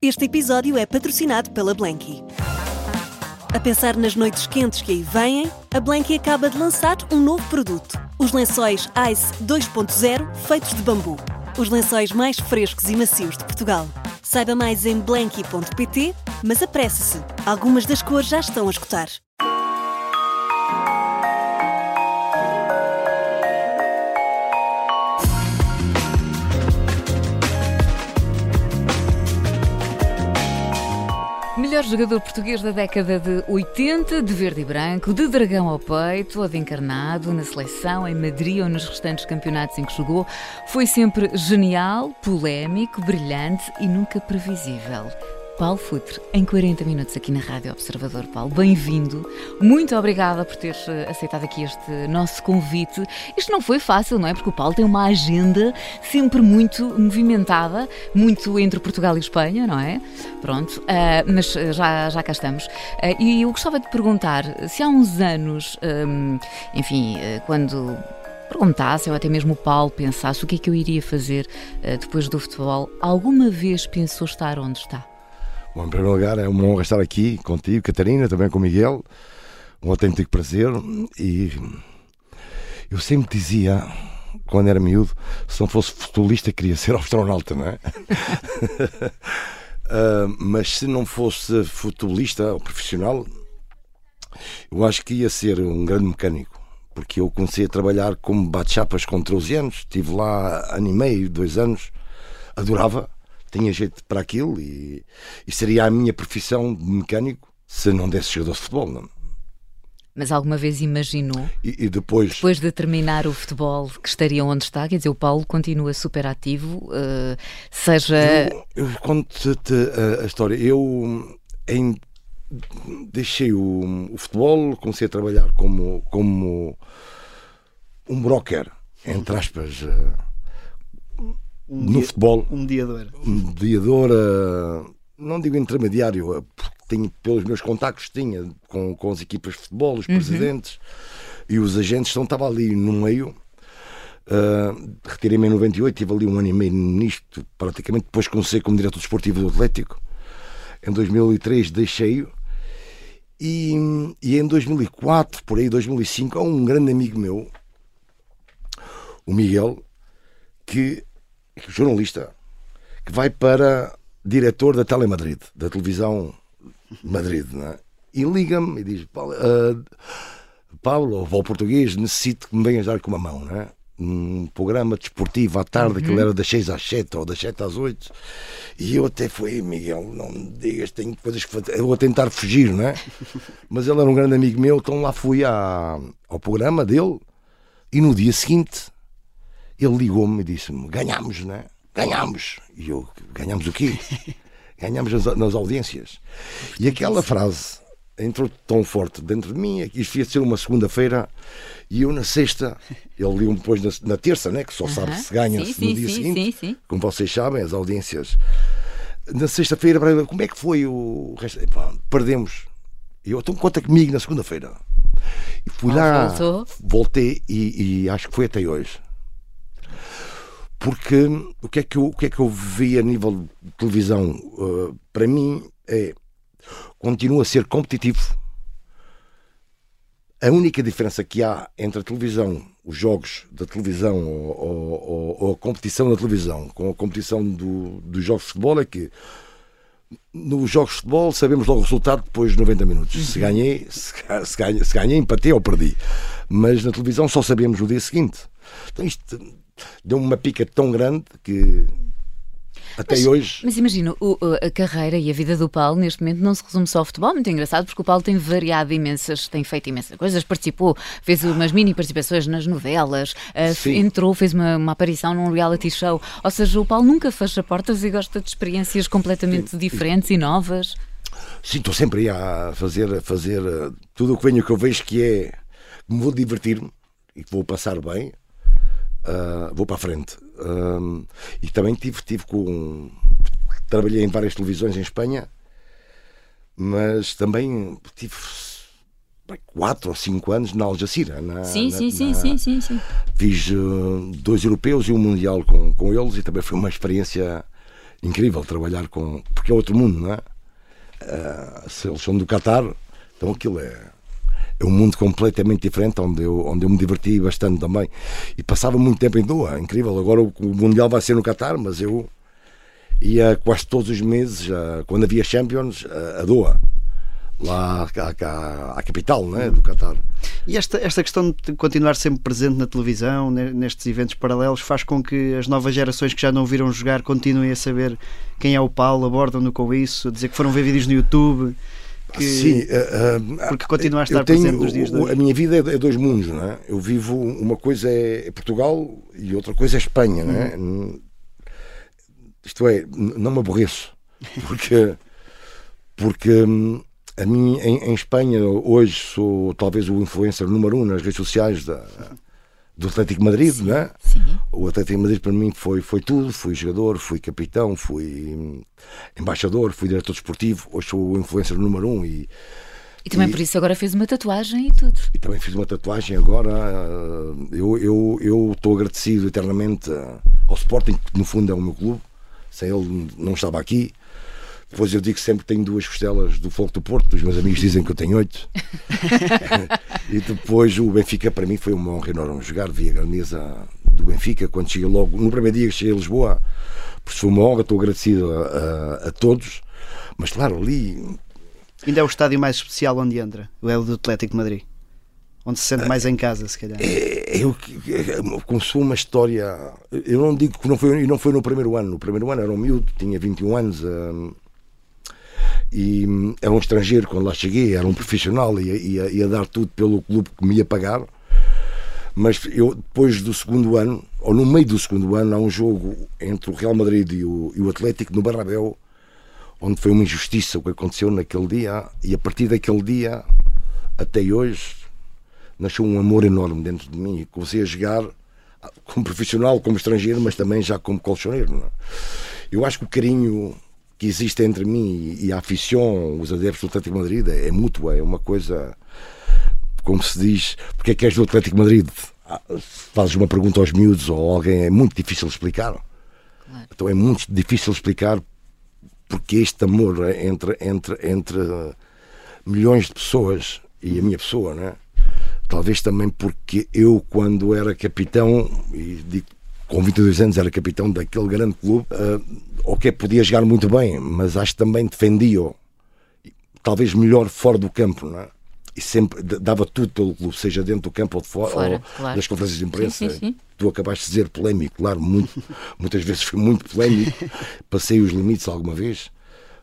Este episódio é patrocinado pela Blanky. A pensar nas noites quentes que aí vêm, a Blanky acaba de lançar um novo produto: os lençóis Ice 2.0 feitos de bambu. Os lençóis mais frescos e macios de Portugal. Saiba mais em blanky.pt, mas apresse-se, algumas das cores já estão a escutar. Melhor jogador português da década de 80, de verde e branco, de dragão ao peito ou de encarnado, na seleção, em Madrid ou nos restantes campeonatos em que jogou, foi sempre genial, polémico, brilhante e nunca previsível. Paulo Futre, em 40 minutos aqui na Rádio Observador. Paulo, bem-vindo. Muito obrigada por teres eh, aceitado aqui este nosso convite. Isto não foi fácil, não é? Porque o Paulo tem uma agenda sempre muito movimentada, muito entre Portugal e Espanha, não é? Pronto, uh, mas eh, já, já cá estamos. Uh, e eu gostava de perguntar se há uns anos, um, enfim, uh, quando perguntasse, ou até mesmo o Paulo pensasse o que é que eu iria fazer depois do futebol, alguma vez pensou estar onde está? Bom, em primeiro lugar, é uma honra estar aqui contigo, Catarina, também com o Miguel. Um autêntico prazer. E eu sempre dizia, quando era miúdo, se não fosse futebolista, queria ser astronauta, não é? uh, mas se não fosse futebolista ou profissional, eu acho que ia ser um grande mecânico. Porque eu comecei a trabalhar como bate-chapas com 13 anos, estive lá ano e meio, dois anos, adorava tinha jeito para aquilo e, e seria a minha profissão de mecânico se não desse jogador de futebol. Não? Mas alguma vez imaginou, e, e, depois... depois de terminar o futebol, que estaria onde está? Quer dizer, o Paulo continua super ativo, uh, seja... Eu, eu conto-te a, a, história. Eu em, deixei o, o, futebol, comecei a trabalhar como, como um broker, entre aspas... Uh, um no dia, futebol. Um mediador. Um mediador, uh, não digo intermediário, uh, porque pelos meus contactos tinha com, com as equipas de futebol, os uhum. presidentes e os agentes, então estava ali no meio. Uh, Retirei-me em 98, tive ali um ano e meio nisto, praticamente. Depois comecei como diretor desportivo do Atlético. Em 2003 deixei-o. E, e em 2004, por aí, 2005, há um grande amigo meu, o Miguel, que jornalista, que vai para diretor da Telemadrid, da televisão Madrid, é? e liga-me e diz: Paulo, uh, Paulo ou português, necessito que me venhas dar com uma mão, não é? um programa desportivo à tarde, uhum. aquilo era das 6 às 7 ou das 7 às 8. E eu até fui, Miguel, não me digas, tenho coisas que fazer. Eu vou tentar fugir, não é? Mas ele era um grande amigo meu, então lá fui à, ao programa dele e no dia seguinte ele ligou-me e disse-me: ganhamos, não é? Ganhamos. E eu: ganhamos o quê? Ganhamos nas, nas audiências. E aquela frase entrou tão forte dentro de mim, é que isto ia ser uma segunda-feira e eu na sexta, ele liu-me depois na, na, terça, né, que só sabe se ganha -se no dia sim, seguinte, sim, como vocês sabem, as audiências. Na sexta-feira, como é que foi o resto? perdemos. E eu, então conta comigo na segunda-feira. E fui ah, lá, voltou. voltei e, e acho que foi até hoje porque o que é que eu, o que é que eu vi a nível de televisão uh, para mim é continua a ser competitivo a única diferença que há entre a televisão os jogos da televisão ou, ou, ou a competição da televisão com a competição do, dos jogos de futebol é que nos jogos de futebol sabemos logo o resultado depois de 90 minutos. Se ganhei, se, se, ganhei, se ganhei, empatei ou perdi. Mas na televisão só sabemos no dia seguinte. Então isto deu-me uma pica tão grande que até mas, hoje. Mas imagino, a carreira e a vida do Paulo neste momento não se resume só ao futebol, muito engraçado, porque o Paulo tem variado imensas, tem feito imensas coisas, participou, fez umas mini participações nas novelas, uh, entrou, fez uma, uma, aparição num reality show. Ou seja, o Paulo nunca fecha portas e gosta de experiências completamente diferentes e novas. Sim, estou sempre a fazer, a fazer eh, tudo o que venho que eu vejo que é que me vou divertir-me e que vou passar bem uh, vou para a frente. Uh, e também tive, tive com. Trabalhei em várias televisões em Espanha, mas também tive quatro ou cinco anos na Algeciras. Na, sim, na, sim, sim, sim, sim, sim. Fiz uh, dois europeus e um mundial com, com eles e também foi uma experiência incrível trabalhar com. Porque é outro mundo, não é? Uh, se eles são do Qatar, então aquilo é. É um mundo completamente diferente, onde eu, onde eu me diverti bastante também. E passava muito tempo em Doha, incrível. Agora o, Mundial vai ser no Qatar, mas eu ia quase todos os meses, quando havia Champions, a Doha lá à capital né, do Qatar. E esta, esta questão de continuar sempre presente na televisão, nestes eventos paralelos, faz com que as novas gerações que já não viram jogar continuem a saber quem é o Paulo, abordam-no com isso, a dizer que foram ver vídeos no YouTube. Que... Sim, uh, uh, porque continua a estar tenho, presente nos dias de hoje. A minha vida é, é dois mundos, não é? Eu vivo, uma coisa é Portugal e outra coisa é Espanha, não é? Hum. Isto é, não me aborreço, porque, porque hum, a mim, em, em, Espanha, hoje sou talvez o influencer número um nas redes sociais da, do Atlético Madrid, sim, né? Sim. O Atlético Madrid para mim foi, foi tudo. Fui jogador, fui capitão, fui embaixador, fui diretor desportivo. Hoje sou o influencer número um e. E também e, por isso agora fez uma tatuagem e tudo. E também fiz uma tatuagem agora. Eu estou eu, eu agradecido eternamente ao Sporting, que no fundo é o meu clube. Sem ele não estava aqui. Depois eu digo sempre que tenho duas costelas do Fogo do Porto, os meus amigos dizem que eu tenho oito. e depois o Benfica para mim foi uma honra enorme jogar, via a grandeza do Benfica quando cheguei logo, no primeiro dia que cheguei a Lisboa, por isso foi uma honra, estou agradecido a, a, a todos, mas claro, ali. Ainda é o estádio mais especial onde entra, o é o do Atlético de Madrid onde se sente mais em casa, se calhar. É, eu, como sou uma história. Eu não digo que não foi, não foi no primeiro ano. No primeiro ano era um miúdo, tinha 21 anos. Hum, e hum, era um estrangeiro quando lá cheguei, era um profissional, ia, ia, ia dar tudo pelo clube que me ia pagar. Mas eu, depois do segundo ano, ou no meio do segundo ano, há um jogo entre o Real Madrid e o, e o Atlético no Barrabéu, onde foi uma injustiça o que aconteceu naquele dia, e a partir daquele dia até hoje nasceu um amor enorme dentro de mim comecei a jogar como profissional, como estrangeiro, mas também já como colchoneiro. É? Eu acho que o carinho que existe entre mim e a afição, os adeptos do Atlético Madrid, é, é mútua, é uma coisa, como se diz, porque é que és do Atlético Madrid? Ah, fazes uma pergunta aos miúdos ou alguém, é muito difícil explicar. Claro. Então é muito difícil explicar porque este amor entre, entre, entre milhões de pessoas e a minha pessoa, né? Talvez também porque eu, quando era capitão, e digo com 22 anos era capitão daquele grande clube, uh, ok, podia jogar muito bem, mas acho que também defendia talvez melhor fora do campo, não é? E sempre dava tudo pelo clube, seja dentro do campo ou, de fora, fora ou claro. nas conferências de imprensa. Sim, sim, sim. Tu acabaste de dizer polémico, claro, muito, muitas vezes foi muito polémico, passei os limites alguma vez,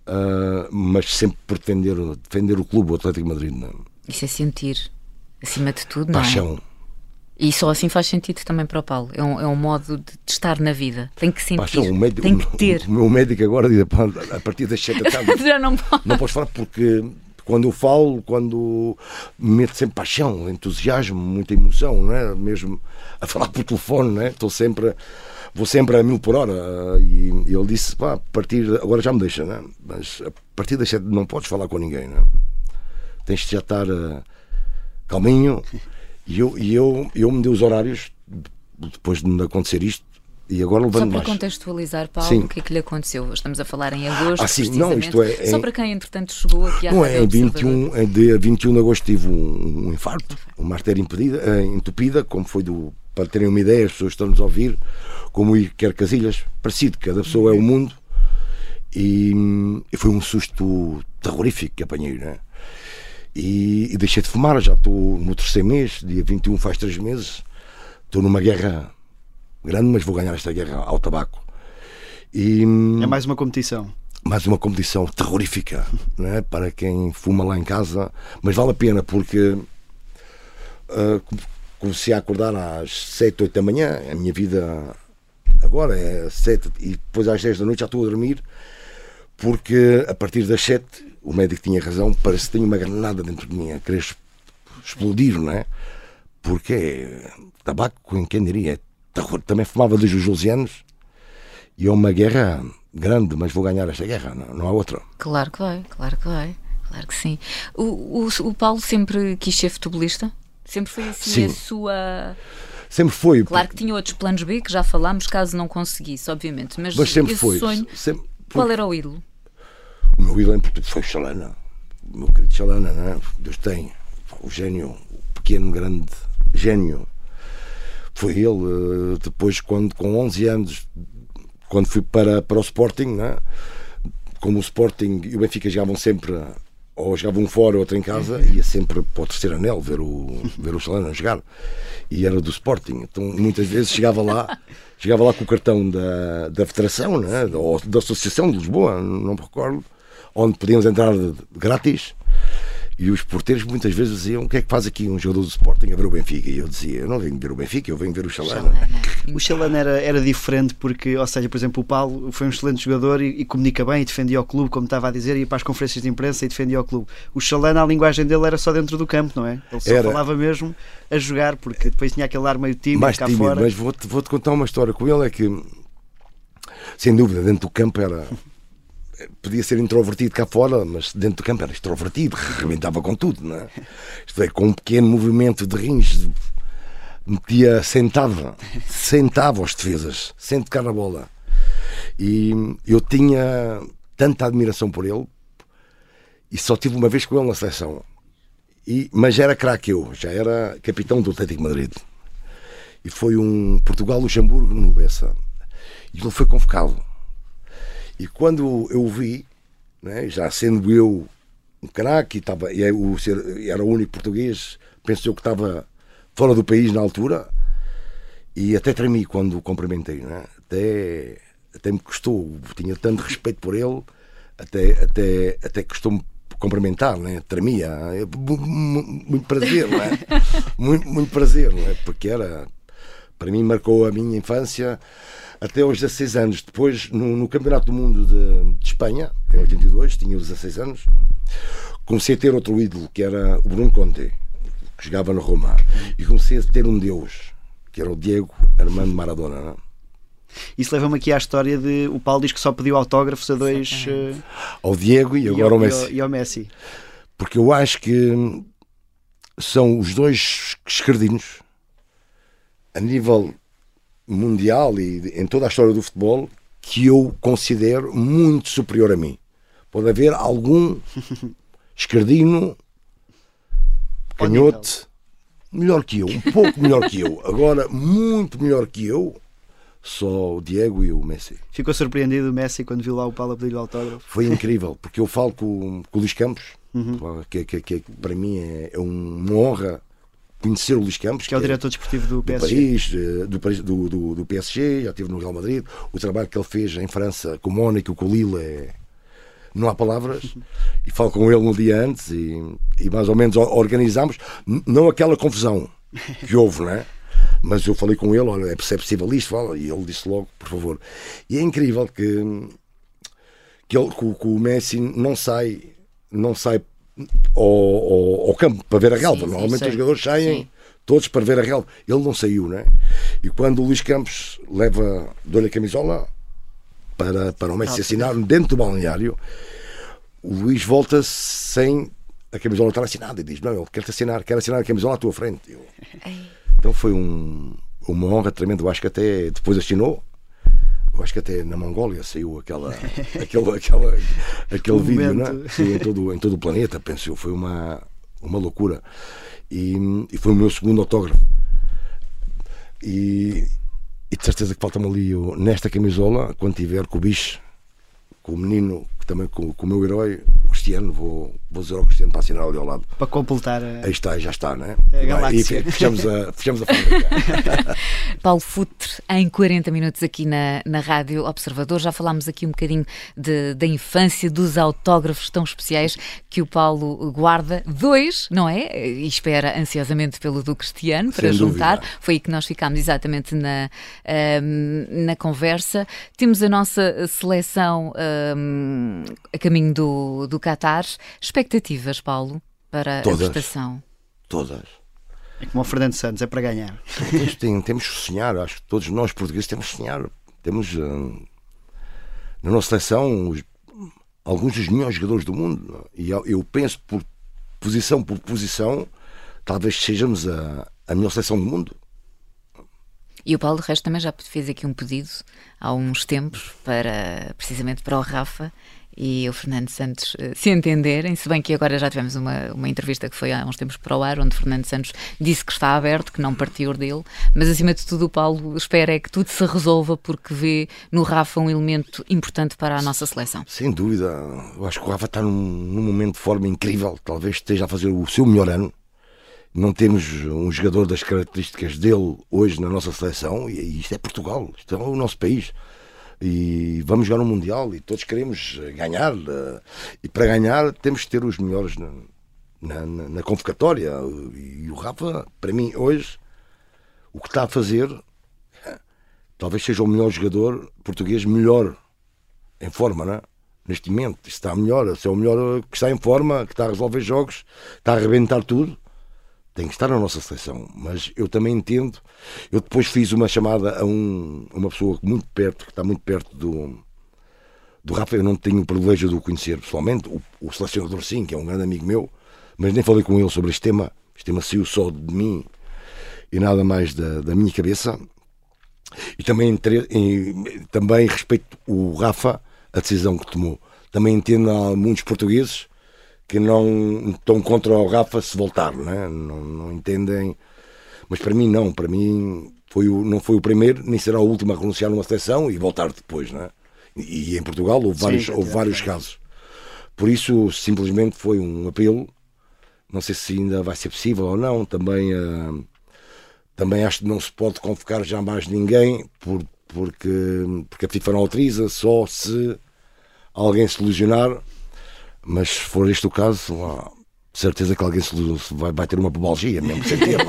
uh, mas sempre por defender, defender o clube, o Atlético Madrid. Não? É? Isso é sentir, acima de tudo, não é? Paixão. E só assim faz sentido também para o Paulo. É um, é um modo de, estar na vida. Tem que sentir. Paixão, o médico, tem que ter. O, meu médico agora diz a partir das 7 da tarde. Já não pode. Não podes falar porque quando eu falo, quando me meto sempre paixão, entusiasmo, muita emoção, não é? Mesmo a falar por telefone, não é? Estou sempre. Vou sempre a mil por hora. E ele disse: pá, a partir. Agora já me deixa, não é? Mas a partir das 7 não podes falar com ninguém, não é? Tens de já estar uh, calminho. E eu, e eu, eu me dei os horários depois de me acontecer isto e agora levando Só para mais. contextualizar, Paulo, Sim. o que é que lhe aconteceu? Estamos a falar em agosto. Ah, sim, não, isto é. Só para quem, entretanto, chegou aqui à Não é, em 21, é dia 21 de agosto tive um, um infarto, uma artéria impedida, uh, entupida, como foi do. Para terem uma ideia, as pessoas estão-nos a ouvir, como o quer Casilhas, parecido, cada pessoa é o mundo, e, e foi um susto terrorífico que apanhei, não é? E, e deixei de fumar. Já estou no terceiro mês, dia 21 faz três meses. Estou numa guerra grande, mas vou ganhar esta guerra ao tabaco. E, é mais uma competição. Mais uma competição terrorífica né? para quem fuma lá em casa, mas vale a pena porque uh, comecei a acordar às 7, 8 da manhã. A minha vida agora é 7 e depois às 10 da noite já estou a dormir porque a partir das 7 o médico tinha razão, parece que tem uma granada dentro de mim a querer explodir, não é? Porque é tabaco, em quem diria? É terror. Também fumava desde os 12 anos e é uma guerra grande, mas vou ganhar esta guerra, não, não há outra. Claro que vai, claro que vai, claro que sim. O, o, o Paulo sempre quis ser futebolista? Sempre foi assim sim. a sua. Sempre foi. Claro que tinha outros planos B que já falámos caso não conseguisse, obviamente. Mas, Mas sempre foi. sonho, Sempre- qual era o ídolo? O meu ídolo em Portugal foi o Chalana. O meu querido Chalana, né? Deus tem. O gênio, o pequeno, grande gênio. Foi ele. eh, Depois, quando, com 11 anos, quando fui para, para o Sporting, né? como o Sporting e o Benfica jogavam sempre, ou jogavam um fora, outro em casa, ia sempre para o terceiro anel ver o, ver o Chalana jogar. E era do Sporting. Então, muitas vezes chegava lá. Chegava lá com o cartão da, da Federação, né? ou da Associação de Lisboa, não me recordo, onde podíamos entrar grátis. E os porteiros muitas vezes diziam: O que é que faz aqui um jogador do Sporting a ver o Benfica? E eu dizia: Eu não venho ver o Benfica, eu venho ver o Chalana. O Chalana era, era diferente porque, ou seja, por exemplo, o Paulo foi um excelente jogador e, e comunica bem e defendia o clube, como estava a dizer, ia para as conferências de imprensa e defendia o clube. O Chalana, a linguagem dele era só dentro do campo, não é? Ele só Era. falava mesmo a jogar, porque depois tinha aquele ar meio tímido mais cá tímido, fora. mas vou-te vou-te contar uma história com ele: é que, sem dúvida, dentro do campo era. Podia ser introvertido cá fora, mas dentro do campo era extrovertido, rebentava com tudo, não é? Isto é, com um pequeno movimento de rins, metia, sentava, sentava os defesas, sem tocar na bola. E eu tinha tanta admiração por ele, e só tive uma vez com ele na seleção. E, mas era craque eu, já era capitão do Atlético Madrid. E foi um Portugal-Luxemburgo no Bessa. E ele foi convocado. E quando eu o vi, né, já sendo eu um craque, e estava- e eu o ser- era o único português, penso eu que estava fora do país na altura, e até tremi quando o cumprimentei. Né? Até, até me custou, tinha tanto respeito por ele, até, até, até custou-me cumprimentar, né? tremia. É, mu- mu- Muito prazer, não é? muito, muito prazer, não é? porque era, para mim, marcou a minha infância até aos 16 anos. Depois, no, no Campeonato do Mundo de, de Espanha, em 82, tinha 16 anos, comecei a ter outro ídolo, que era o Bruno Conte, que jogava na Roma. E comecei a ter um Deus, que era o Diego Armando Maradona. não é? Isso leva-me aqui à história de o Paulo diz que só pediu autógrafos a dois eh, Ao Diego e e, agora ao, ao e, Messi. ao, e ao Messi. Porque eu acho que são os dois esquerdinos a nível mundial e em toda a história do futebol que eu considero muito superior a mim. Pode haver algum esquerdino canhote melhor que eu, um pouco melhor que eu. Agora, muito melhor que eu, só o Diego e o Messi. Ficou surpreendido o Messi quando viu lá o Paulo a pedir-lhe autógrafo. Foi incrível, porque eu falo com, com o Luís Campos, Uhum. que, que- que para mim é, é uma honra conhecer o Luís Campos, Que é o diretor desportivo do do PSG. Paris, eh, do, Paris- do, do, do PSG, já esteve no Real Madrid. O trabalho que ele fez em França com o Mónaco, com o Lille, é... não há palavras. E falo com ele no dia antes e, e mais ou menos organizamos, não aquela confusão que houve, não é? Mas eu falei com ele, olha, é possível isto, fala, e ele disse logo, por favor. E é incrível que, que, ele, que o Messi não sai, não sai ao, ao, ao campo para ver a relva. sim, Normalmente sim. os jogadores saem Sim. todos para ver a relva. Ele não saiu, né? E quando o Luís Campos leva, dou-lhe a camisola para, para o Messi assinar dentro do balneário, o Luís volta sem a camisola estar assinada e diz: Não, ele quer-te assinar, quer assinar a camisola à tua frente. Eu- Então foi um, uma honra tremenda. Eu acho que até depois assinou. Eu acho que até na Mongólia saiu aquela, aquele, aquela, aquele vídeo, momento. né? Saiu em todo, em todo o planeta, penso eu. Foi uma, uma loucura. E, e foi o meu segundo autógrafo. E, e de certeza que falta-me ali o- nesta camisola, quando tiver com o bicho, com o menino, que também com, com o meu herói, Cristiano, vou, vou dizer ao Cristiano para assinar ali ao lado. Para completar a... Aí está, já está, né? A e galáxia. fechamos a, fechamos a fábrica. Paulo Futre, em 40 minutos aqui na, na Rádio Observador. Já falámos aqui um bocadinho de- da infância, dos autógrafos tão especiais que o Paulo guarda. Dois, não é? E espera ansiosamente pelo do Cristiano para Sem juntar. dúvida. Foi aí que nós ficámos exatamente na, ahm, na conversa. Temos a nossa seleção ahm, a caminho do, do Qatar. Expectativas, Paulo, para Todas. a prestação? Todas. É como o Fernando Santos, é para ganhar. Temos, tem- temos que sonhar, acho que todos nós portugueses temos que sonhar. Temos hum, na nossa seleção os- alguns dos melhores jogadores do mundo. é? E eu, eu penso por posição por posição, talvez sejamos a, a melhor seleção do mundo. E o Paulo, de resto, também já fez aqui um pedido há uns tempos, para precisamente para o Rafa e o Fernando Santos uh, se entenderem, se bem que agora já tivemos uma, uma entrevista que foi há uns tempos para o ar, onde Fernando Santos disse que está aberto, que não partiu dele, mas acima de tudo o Paulo espera é que tudo se resolva porque vê no Rafa um elemento importante para a nossa seleção. Sem dúvida, eu acho que o Rafa está num, num momento de forma incrível, talvez esteja a fazer o seu melhor ano. Não temos um jogador das características dele hoje na nossa seleção, e isto é Portugal, isto é o nosso país e vamos jogar um Mundial e todos queremos ganhar. Eh, e para ganhar temos que ter os melhores na, na, na convocatória. E o Rafa, para mim, hoje, o que está a fazer, talvez seja o melhor jogador português, melhor em forma, não é? neste momento. Está melhor, se é o melhor que está em forma, que está a resolver jogos, está a arrebentar tudo tem que estar na nossa seleção, mas eu também entendo. Eu depois fiz uma chamada a, um, uma pessoa muito perto, que está muito perto do, do Rafa. Eu não tenho o privilégio de o conhecer pessoalmente, o, o selecionador, sim, que é um grande amigo meu, mas nem falei com ele sobre este tema. Este tema saiu só de mim e nada mais da, da minha cabeça. E também, entre, e, também respeito o Rafa, a decisão que tomou. Também entendo há muitos portugueses que não estão contra o Rafa se voltar, né? não, não entendem. Mas para mim, não. Para mim, foi o, não foi o primeiro, nem será o último a renunciar numa seleção e voltar depois. Né? E, e em Portugal houve vários, Sim, houve vários casos. Por isso, simplesmente foi um apelo. Não sei se ainda vai ser possível ou não. Também, uh, também acho que não se pode convocar já mais ninguém por, porque, porque a FIFA não autoriza, só se alguém se lesionar mas se for este o caso, ó, certeza que alguém se vai, vai ter uma pubalgia mesmo sem ter,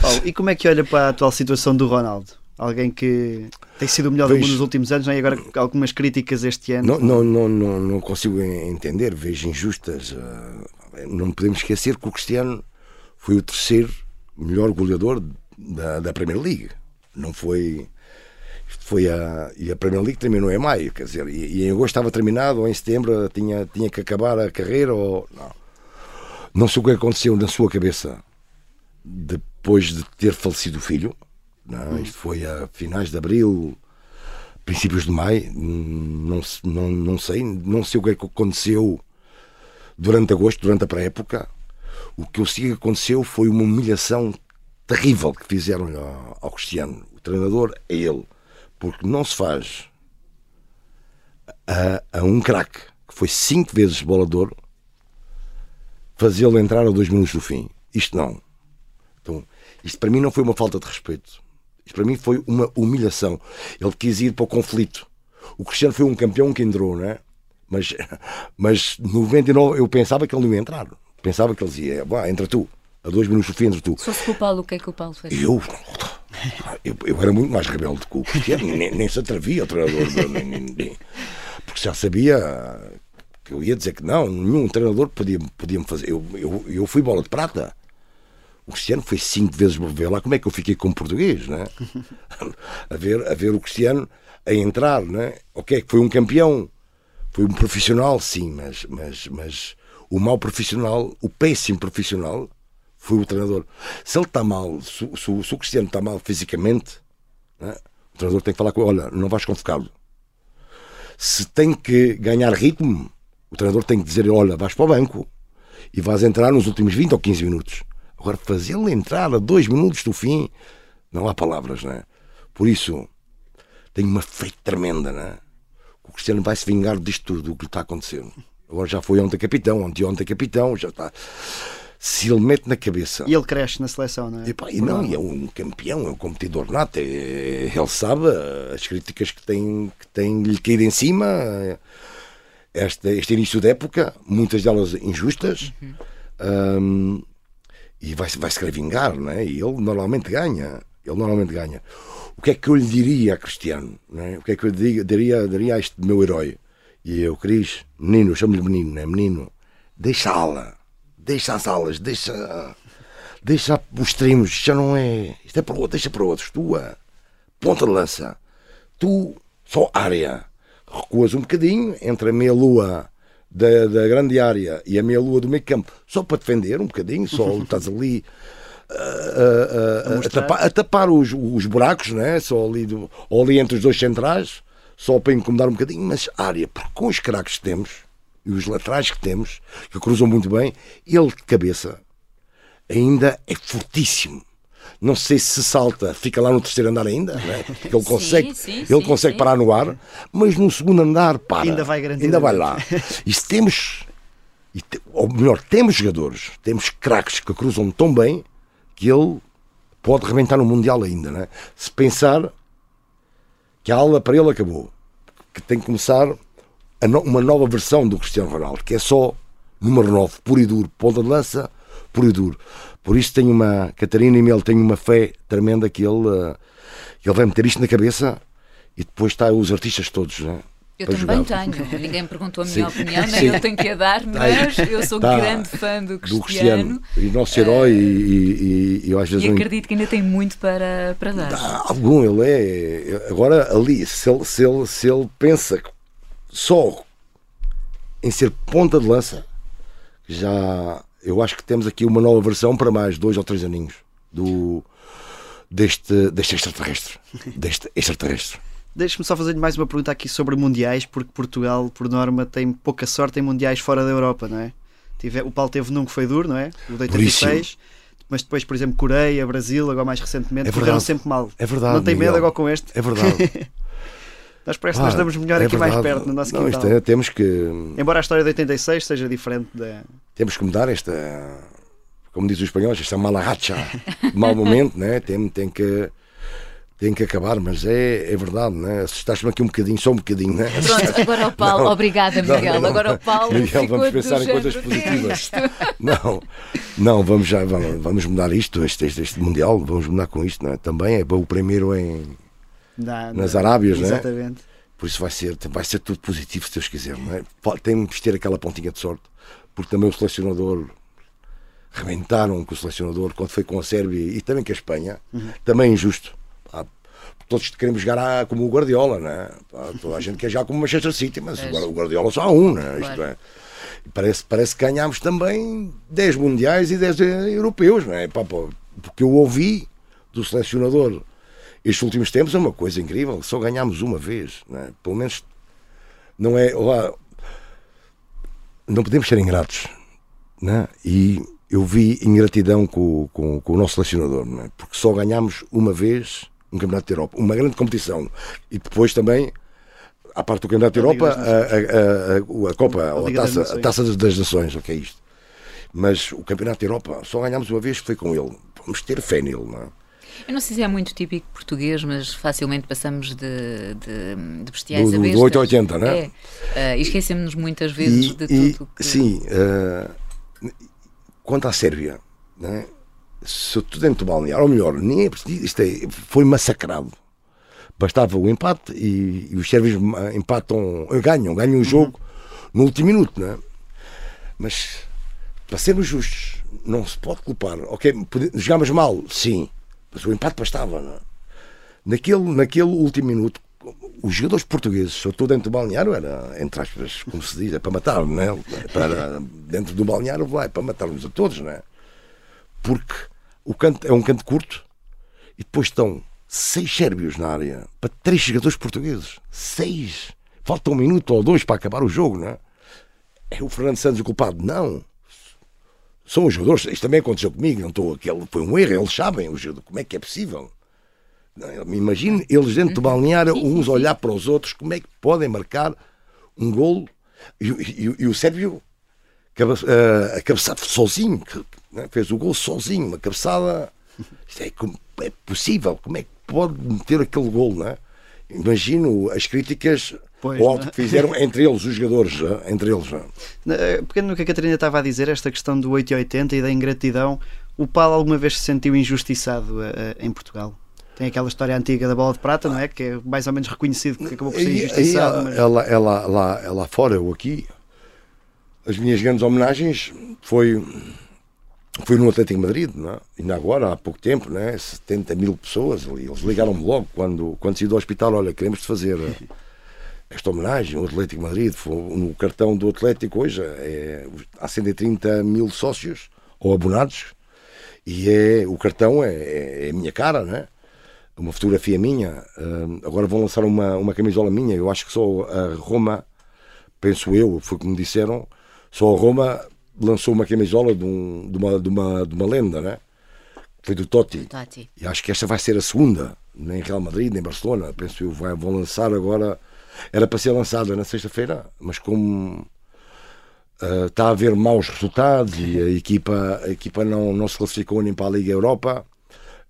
Paulo, e como é que olha para a atual situação do Ronaldo? Alguém que tem sido o melhor vejo... do mundo nos últimos anos, não é? e agora algumas críticas este ano. Não, não, não, não, não consigo entender, vejo injustas. Eh, não podemos esquecer que o Cristiano foi o terceiro melhor goleador da, da Premier League. Não foi foi a, e a Premier League terminou em maio, quer dizer, e, e, em agosto estava terminado, ou em setembro tinha, tinha que acabar a carreira, ou não. Não sei o que aconteceu na sua cabeça depois de ter falecido o filho. Não, hum. Isto foi a finais de abril, princípios de maio, não, não, não sei, não sei o que, é que aconteceu durante agosto, durante a pré-época. O que eu sei que aconteceu foi uma humilhação terrível que fizeram ao, ao Cristiano. O treinador é ele porque não se faz a, a um craque que foi cinco vezes bolador fazê-lo entrar a dois minutos do fim. Isto não. Então, isto para mim não foi uma falta de respeito. Isto para mim foi uma humilhação. Ele quis ir para o conflito. O Cristiano foi um campeão que entrou, não é? Mas, mas 99 eu pensava que ele não ia entrar. Pensava que ele dizia, vá, entra tu. A dois minutos do fim, entra tu. Se fosse com o Paulo, o que é que o Paulo fez? Eu, eu, eu, era muito mais rebelde que o Cristiano, nem, nem se atrevia o treinador, porque já sabia que eu ia dizer que não, nenhum treinador podia, podia me fazer. Eu, eu, eu fui bola de prata. O Cristiano foi cinco vezes ver lá como é que eu fiquei como português, né? a, ver, a ver o Cristiano a entrar, né? Ok, foi um campeão, foi um profissional, sim, mas, mas, mas o mau profissional, o péssimo profissional, foi o treinador. Se ele está mal, se, se, se, o Cristiano está mal fisicamente, né, o treinador tem que falar com ele: olha, não vais convocá-lo. Se tem que ganhar ritmo, o treinador tem que dizer: olha, vais para o banco e vais entrar nos últimos 20 ou 15 minutos. Agora, fazê-lo entrar a dois minutos do fim, não há palavras, né? Por isso, tenho uma fé tremenda, né? O Cristiano vai se vingar disto tudo, o que está acontecendo. Agora já foi ontem capitão, ontem ontem capitão, já está se ele mete na cabeça. E ele cresce na seleção, não é? E, pá, e não, é um campeão, é um competidor nato. É, ele sabe as críticas que tem, que tem lhe caído em cima. Este, este início de época, muitas delas injustas. Uhum. Um, e vai, vai se querer vingar, não é? E ele normalmente ganha. Ele normalmente ganha. O que é que eu lhe diria a Cristiano? É? O que é que eu lhe diria, diria a este meu herói? E eu, Cris, menino, chamo-lhe menino, não é? Menino, deixa-la deixa as alas, deixa, deixa os trimos, já não é. Isto é para outro, deixa para outros. Tu, a ponta de lança, tu, só área, recuas um bocadinho entre a meia lua da, da grande área e a meia lua do meio campo, só para defender um bocadinho, só estás ali a, a- a tapar, a tapar os, os buracos, né? só ali, do, ali entre os dois centrais, só para incomodar um bocadinho, mas área, porque com os craques que temos e os laterais que temos, que cruzam muito bem, ele de cabeça ainda é fortíssimo. Não sei se salta, fica lá no terceiro andar ainda, né? porque ele consegue, sim, ele sim, consegue sim. parar no ar, mas no segundo andar para. Ainda vai Ainda vai lá. E se temos, e te- ou melhor, temos jogadores, temos craques que cruzam tão bem que ele pode rebentar no Mundial ainda, né? Se pensar que a aula para ele acabou, que tem que começar uma nova versão do Cristiano Ronaldo, que é só número 9, puro e duro, ponta de lança, puro e duro. Por isso tenho uma, Catarina e Mel, tenho uma fé tremenda que ele, eh, que ele vai meter isto na cabeça e depois está os artistas todos, né? Eu também jogar. tenho. Ninguém me perguntou a Sim. minha opinião, nem Sim. eu tenho que a dar, mas eu sou Tá. grande fã do Cristiano, do Cristiano e nosso herói e, e, e, eu às vezes e acredito que ainda tem muito para, para dar. Algum ele é agora ali se ele, se ele, se ele pensa que só em ser ponta de lança já eu acho que temos aqui uma nova versão para mais dois ou três aninhos do deste, deste extraterrestre deste extraterrestre Deixe-me só fazer-lhe mais uma pergunta aqui sobre mundiais, porque Portugal, por norma, tem pouca sorte em mundiais fora da Europa, não é? Tive- o Paulo teve num que foi duro, não é? O de 86. Mas depois, por exemplo, Coreia, Brasil, agora mais recentemente, É verdade. sempre mal. É verdade, Não tem medo Miguel. agora com este? é verdade Nós parece que Pá, nós damos melhor é aqui mais verdade. perto, no nosso não, quintal. isto é, temos que Embora a história de 86 seja diferente da. temos que mudar esta, como diz os espanhóis, esta mala racha, mau momento, né? tem, tem, que, tem que acabar, mas é, é verdade, né? assustaste-me aqui um bocadinho, só um bocadinho. Né? Pronto, agora o Paulo, Não. obrigada Miguel. Não, não. Agora o Paulo Miguel, ficou vamos do pensar em coisas "O que é positivas." isto?" Não, não, vamos já, vamos, vamos mudar isto, este, este, este Mundial, vamos mudar com isto, né? também é o primeiro em, na- nas na- Arábias, né? Exatamente. Por isso vai ser, vai ser tudo positivo, se Deus quiser. Não é? Temos que ter aquela pontinha de sorte, porque também o selecionador rebentaram com o selecionador quando foi com a Sérvia e também com a Espanha. Também é injusto. Pá, Todos queremos jogar à- como o Guardiola, né? Pá, toda a gente quer jogar como o Manchester City, mas o Guar- o Guardiola só há um, né? Isto Claro. é. E Parece, parece que ganhámos também 10 mundiais e 10 europeus, não é? Pá, pá, porque eu ouvi do selecionador estes últimos tempos é uma coisa incrível, só ganhámos uma vez, não é? pelo menos não é lá, não podemos ser ingratos, não é? e eu vi ingratidão com, com, com o nosso selecionador, não é? porque só ganhámos uma vez um campeonato da Europa, uma grande competição, e depois também à parte do campeonato da Europa, a, a, a, a Copa, ou a taça, a taça das Nações, o que é isto? Mas o campeonato da Europa só ganhámos uma vez, foi com ele. Vamos ter fé nele, não é? Eu não sei se é muito típico português, mas facilmente passamos de, de, de bestiais Do- do- a do bestas. 8 a 80, não é? É. Ah, e esquecemos muitas vezes E- de e, tudo que... Sim, eh, quanto à Sérvia, se tudo dentro do balneário, ou melhor, nem é preciso, isto é, foi massacrado. Bastava o empate e, e os sérvios eh, empatam, ganham, ganham o jogo no último minuto, né? Mas para sermos justos, não se pode culpar. Ok, jogámos mal, sim, mas o empate bastava. Não é? naquele, naquele último minuto, os jogadores portugueses, sobretudo dentro do balneário, era, entre aspas, como se diz, é para matar, não é? Para, dentro do balneário vai para matar-nos a todos, não é? Porque o canto é um canto curto e depois estão seis sérvios na área para três jogadores portugueses. Seis! Falta um minuto ou dois para acabar o jogo, não é? É o Fernando Santos o culpado? Não. São os jogadores. Isto também aconteceu comigo. Não estou aquele, foi um erro. Eles sabem o jogo. Como é que é possível? Imagino eles dentro do balneário, uns olhar para os outros, como é que podem marcar um golo e, e- e o Sérvio cabe, eh, a cabeçada sozinho, que- né, fez o gol sozinho, uma cabeçada. Isto é, como- é possível, como é que pode meter aquele gol, não é? Imagino as críticas Pois, não alto é? que fizeram entre eles, os jogadores, entre eles. eh. Pegando no que a Catarina estava a dizer, esta questão do 8 e 80 da ingratidão, o Paulo alguma vez se sentiu injustiçado eh, eh, em Portugal? Tem aquela história antiga da bola de prata, não é? Que é mais ou menos reconhecido que acabou por ser injustiçado. ela, mas- ela, ela, lá, ela fora ou aqui, as minhas grandes homenagens foi, foi no Atlético Madrid, não é? ainda agora, há pouco tempo, né? 70 mil pessoas ali. Eles ligaram-me logo quando, quando saí do hospital: olha, queremos fazer esta homenagem ao Atlético Madrid. Foi no cartão do Atlético hoje, é, há 130 mil sócios ou abonados. E é, o cartão é, é, é a minha cara, né? Uma fotografia minha. Uh, agora vão lançar uma, uma camisola minha. Eu acho que só a Roma, penso eu, foi como disseram, só a Roma lançou uma camisola de, um, de, uma, de, uma, de uma lenda, né? Foi do Totti. Totti. E acho que esta vai ser a segunda, nem Real Madrid, nem Barcelona. Penso eu, vai, vão lançar agora. Era para ser lançada na sexta-feira, mas como uh, está a haver maus resultados e a equipa, a equipa não, não se classificou nem para a Liga Europa,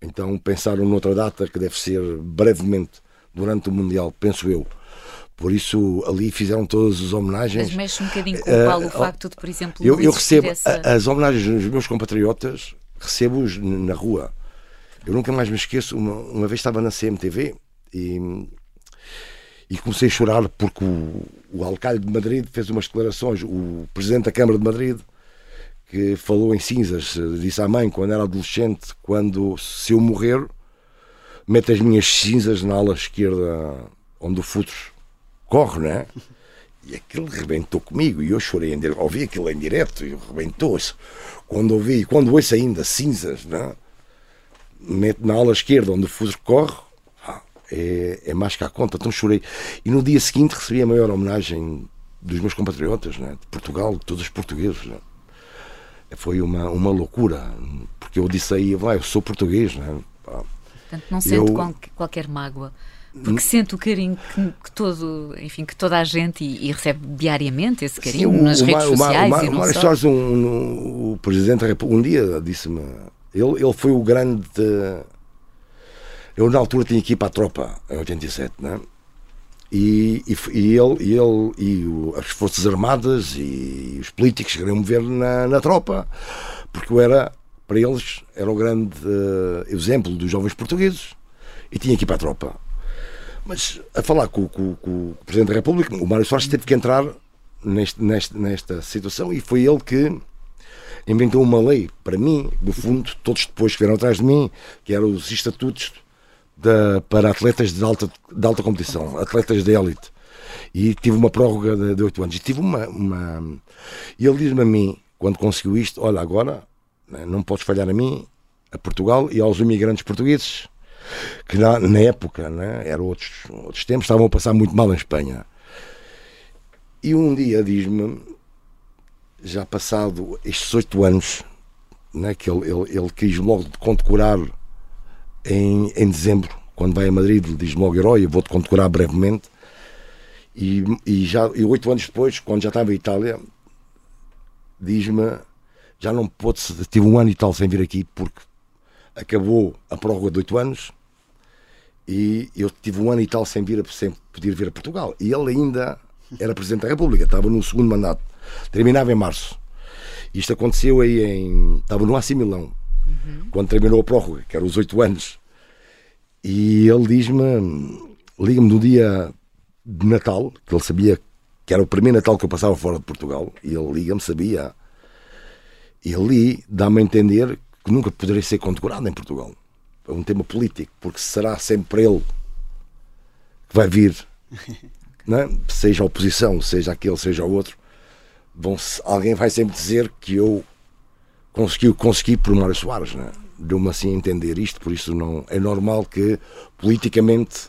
então pensaram noutra data que deve ser brevemente durante o Mundial, penso eu. Por isso ali fizeram todas as homenagens. Mas mexe um bocadinho com o Paulo o facto de, por exemplo, eu, eu recebo essa... as homenagens dos meus compatriotas recebo-os na rua. Eu nunca mais me esqueço, uma, uma vez estava na CMTV e, e comecei a chorar porque o, o alcalde de Madrid fez umas declarações, o presidente da Câmara de Madrid, que falou em cinzas, disse à mãe quando era adolescente, quando se eu morrer, mete as minhas cinzas na ala esquerda onde o futuro corre, não é? E aquilo rebentou comigo e eu chorei, em, ouvi aquilo em direto e rebentou-se. Quando ouvi, quando ouço ainda cinzas, não? Mete na ala esquerda onde o fuso corre, é, é mais que a conta, então chorei. E no dia seguinte recebi a maior homenagem dos meus compatriotas, né? de Portugal, de todos os portugueses. Né? Foi uma, uma loucura, porque eu disse aí, vai, eu sou português. Né? Portanto, não sente eu... qualquer mágoa porque sente o carinho que, que, todo, enfim, que toda a gente e, e recebe diariamente esse carinho Sim, nas redes sociais. O, o, o, Soares, um, o Presidente da República, um dia disse-me, ele, ele foi o grande. Eu na altura tinha que ir para a tropa, em 87, né? E, e, e ele, e, ele e o, as Forças Armadas e os políticos queriam me ver na, na tropa, porque eu era, para eles, era o grande uh, exemplo dos jovens portugueses. E tinha que ir para a tropa. Mas a falar com, com, com, o Presidente da República, o Mário Soares teve que entrar neste, neste, nesta situação e foi ele que inventou uma lei para mim, no fundo, todos depois que vieram atrás de mim, que eram os estatutos da, para atletas de alta, de alta competição, atletas de élite. E tive uma prórroga de oito anos. E tive uma. uma... E ele diz-me a mim, quando conseguiu isto: Olha, agora né, não podes falhar a mim, a Portugal e aos imigrantes portugueses que na, na época né, eram outros, outros tempos, estavam a passar muito mal em Espanha. E um dia diz-me, já passado estes oito anos, né, que ele, ele, ele quis logo condecorar em, em dezembro, quando vai a Madrid, diz-me logo herói, eu vou-te condecorar brevemente. E, e já e oito anos depois, quando já estava em Itália, diz-me já não pôde, tive um ano e tal sem vir aqui porque acabou a prórroga de oito anos e eu tive um ano e tal sem, vir sem poder vir a Portugal. E ele ainda era Presidente da República, estava no segundo mandato. Terminava em março. Isto aconteceu aí em. Estava no AC Milão, uhum. quando terminou a prórroga, que eram os oito anos. E ele diz-me, liga-me no dia de Natal, que ele sabia que era o primeiro Natal que eu passava fora de Portugal, e ele liga-me, sabia. E ali dá-me a entender que nunca poderei ser condecorado em Portugal é um tema político, porque será sempre ele que vai vir, é? seja a oposição, seja aquele, seja o outro, vão alguém vai sempre dizer que eu consegui, consegui por Mário Soares, não é? deu-me assim a entender isto, por isso não é normal que politicamente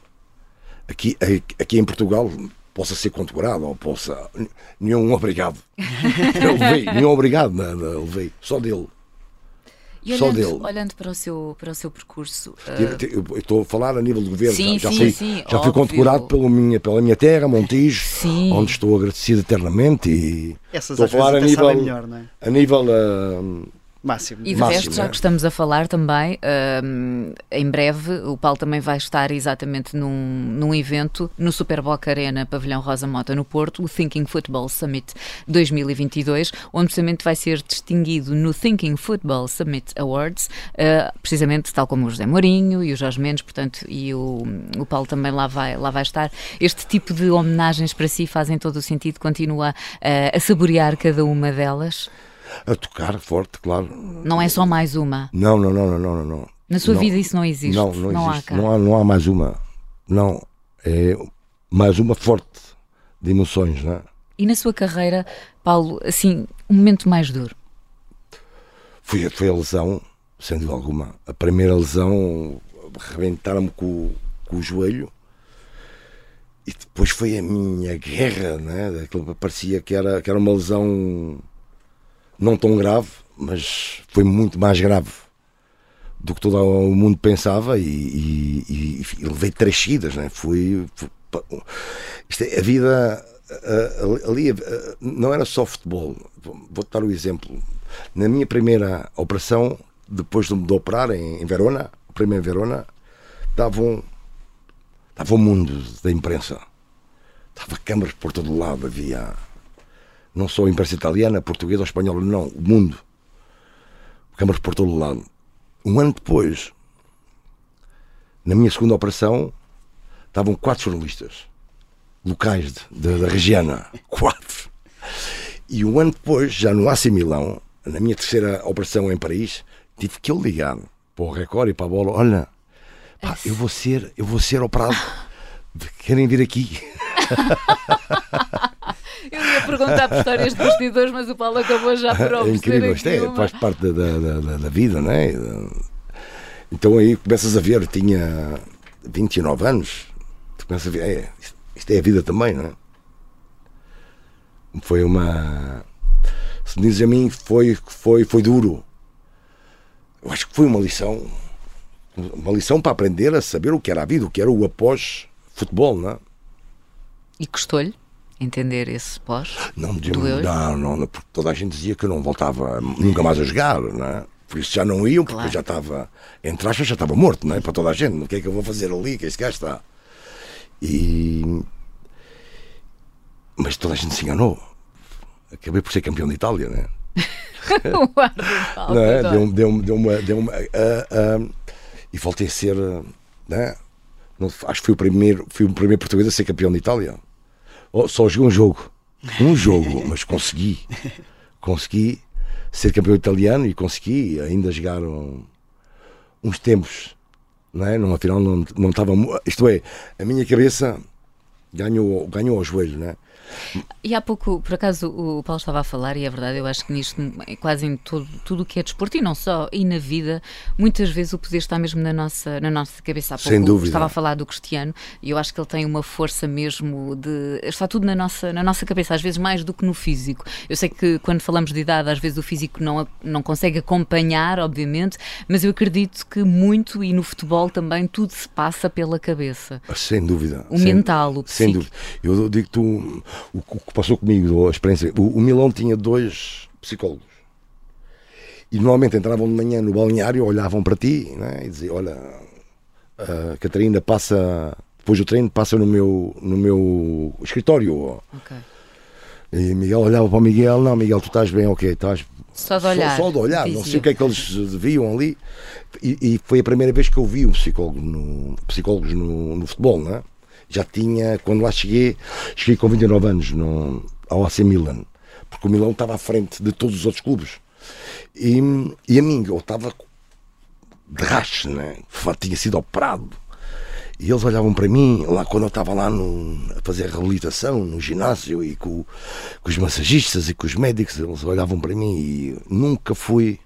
aqui, aqui em Portugal possa ser condecorado ou possa. Nenhum obrigado. Eu levei, nenhum obrigado, nada, levei, só dele. E olhando, Só dele. olhando para o seu, para o seu percurso. Uh... estou a falar a nível do governo. Sim, já, sim, fui, sim, já fui condecorado pela minha, pela minha terra, Montijo, sim. onde estou agradecido eternamente. E Essas estou a falar a nível, melhor, é? a nível uh, Máximo. E de Máximo, resto, já né? que estamos a falar também, um, em breve o Paulo também vai estar exatamente num, num evento no Super Boca Arena, Pavilhão Rosa Mota, no Porto, o Thinking Football Summit 2022, onde precisamente vai ser distinguido no Thinking Football Summit Awards, uh, precisamente tal como o José Mourinho e o Jorge Mendes, portanto, e o, o Paulo também lá vai, lá vai estar. Este tipo de homenagens para si fazem todo o sentido, continua uh, a saborear cada uma delas? A tocar forte, claro. Não é só mais uma? Não, não, não, não, não. não. Na sua não, vida isso não existe? Não, não, não existe. Há não, há, não há mais uma. Não. É mais uma forte de emoções, não é? E na sua carreira, Paulo, assim, um momento mais duro? Foi, foi a lesão sem dúvida alguma. A primeira lesão rebentaram-me com, com o joelho e depois foi a minha guerra, né? Aquilo parecia que era, que era uma lesão não tão grave, mas foi muito mais grave do que todo o mundo pensava e, e, e, levei três seguidas, né? Foi isto é, a vida ali não era só futebol. Vou dar o um exemplo. Na minha primeira operação, depois de me operar em, em Verona, primeiro em Verona, estava um, estava um mundo da imprensa. Estava câmaras por todo lado, havia não só a imprensa italiana, portuguesa ou espanhola, não, o mundo. Câmaras por todo lado. Um ano depois, na minha segunda operação, estavam quatro jornalistas locais da região. Quatro. E um ano depois, já no AC Milão, na minha terceira operação em Paris, tive que eu ligar para o Record e para a bola: olha, pá, eu vou ser, eu vou ser operado. Querem vir aqui? Eu ia perguntar por histórias de bastidores, mas o Paulo acabou já por oferecer. É incrível, isto é, faz parte da, da, da, vida, não é? Então aí começas a ver, tinha 29 anos, tu começas a ver, é, isto é a vida também, não é? Foi uma. Se me dizes a mim, foi, foi, foi duro. Eu acho que foi uma lição. Uma lição para aprender a saber o que era a vida, o que era o após-futebol, não é? E custou-lhe entender esse pós? Não, não, não, não, porque toda a gente dizia que eu não voltava nunca mais a jogar, não é? Por isso já não iam, porque claro. já estava, entre aspas, já estava morto, não é? Para toda a gente. O que é que eu vou fazer ali? Que este gajo está. E... Mas toda a gente se enganou. Acabei por ser campeão de Itália, né? não é? Deu, deu, deu uma. Deu uma uh, uh, e voltei a ser. Né? Acho que fui o, primeiro, fui o primeiro português a ser campeão de Itália. Oh, só joguei um jogo. Um jogo, mas consegui. Consegui ser campeão italiano e consegui ainda jogar um, uns tempos não é? Numa final não, não estava. Isto é, a minha cabeça ganhou, ganhou ao joelho, não é? E há pouco, por acaso, o Paulo estava a falar, e é verdade, eu acho que nisto, quase em todo, tudo o que é desporto, e não só, e na vida, muitas vezes o poder está mesmo na nossa, na nossa cabeça. Há pouco Sem dúvida. Estava a falar do Cristiano, e eu acho que ele tem uma força mesmo de. Está tudo na nossa, na nossa cabeça, às vezes mais do que no físico. Eu sei que quando falamos de idade, às vezes o físico não, não consegue acompanhar, obviamente, mas eu acredito que muito, e no futebol também, tudo se passa pela cabeça. Sem dúvida. O sem, mental, o psíquico. Sem dúvida. Eu digo que tu o que passou comigo, a experiência. O, o Milão tinha dois psicólogos. E normalmente entravam de manhã no balneário, olhavam para ti né, e diziam: Olha, a Catarina passa, depois do treino, passa no meu, no meu escritório. Okay. E Miguel olhava para o Miguel: Não, Miguel, tu estás bem, ok, estás. Só de olhar. Só, só de olhar, não sei o que é que eles viam ali. E, e, foi a primeira vez que eu vi um psicólogo no, psicólogos no, no futebol, não é? Já tinha, quando lá cheguei, cheguei com 29 anos no, ao AC Milan, porque o Milão estava à frente de todos os outros clubes. E, e a mim, eu estava de rache, né? tinha sido operado. E eles olhavam para mim, lá quando eu estava lá no, a fazer reabilitação no ginásio e com, com os massagistas e com os médicos, eles olhavam para mim e nunca fui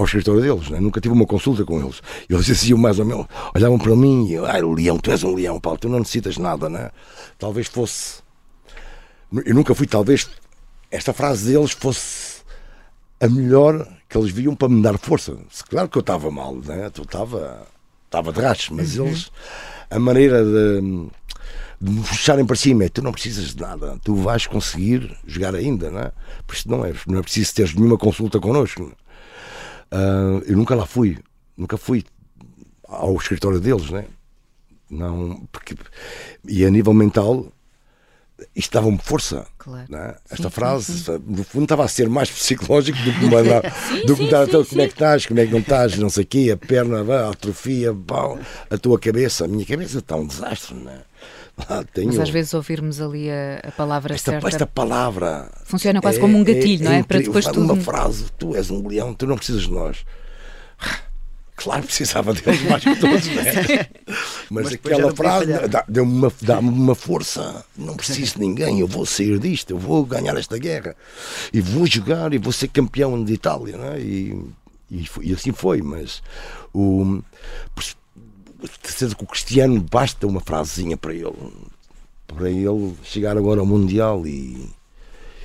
ao escritório deles, né? nunca tive uma consulta com eles. Eles diziam mais ou menos, olhavam para mim e ai, leão, tu és um leão, Paulo, tu não necessitas nada, né? Talvez fosse. Eu nunca fui, talvez esta frase deles fosse a melhor que eles viam para me dar força. Claro que eu estava mal, né? eu estava, estava de racho, mas uhum. eles, a maneira de, de me puxarem para cima é tu não precisas de nada, tu vais conseguir jogar ainda, né? por isso não é, não é preciso teres nenhuma consulta connosco. Uh, eu nunca lá fui, nunca fui ao escritório deles, né? Não, porque, e a nível mental isto dava-me força. Claro. Né? Esta sim, frase, sim, no fundo, estava a ser mais psicológico do que mandar. do que dar, então, como é que estás, como é que não estás, não sei o quê, a perna, a atrofia, pau, a tua cabeça. A minha cabeça está um desastre, tenho... Mas às vezes ouvirmos ali a, a palavra esta, certa. Esta palavra. Funciona quase é, como um gatilho, é, não é? é Para depois tudo. Uma frase: tu és um leão, tu não precisas de nós. Claro, precisava deles mais que todos, né? Mas, Mas aquela frase deu-me uma, dá uma força. Não preciso de ninguém, eu vou sair disto, eu vou ganhar esta guerra. E vou jogar e vou ser campeão de Itália, né? E, E, e assim foi, mas o, certeza que o Cristiano basta uma frasezinha para ele, para ele chegar agora ao Mundial e,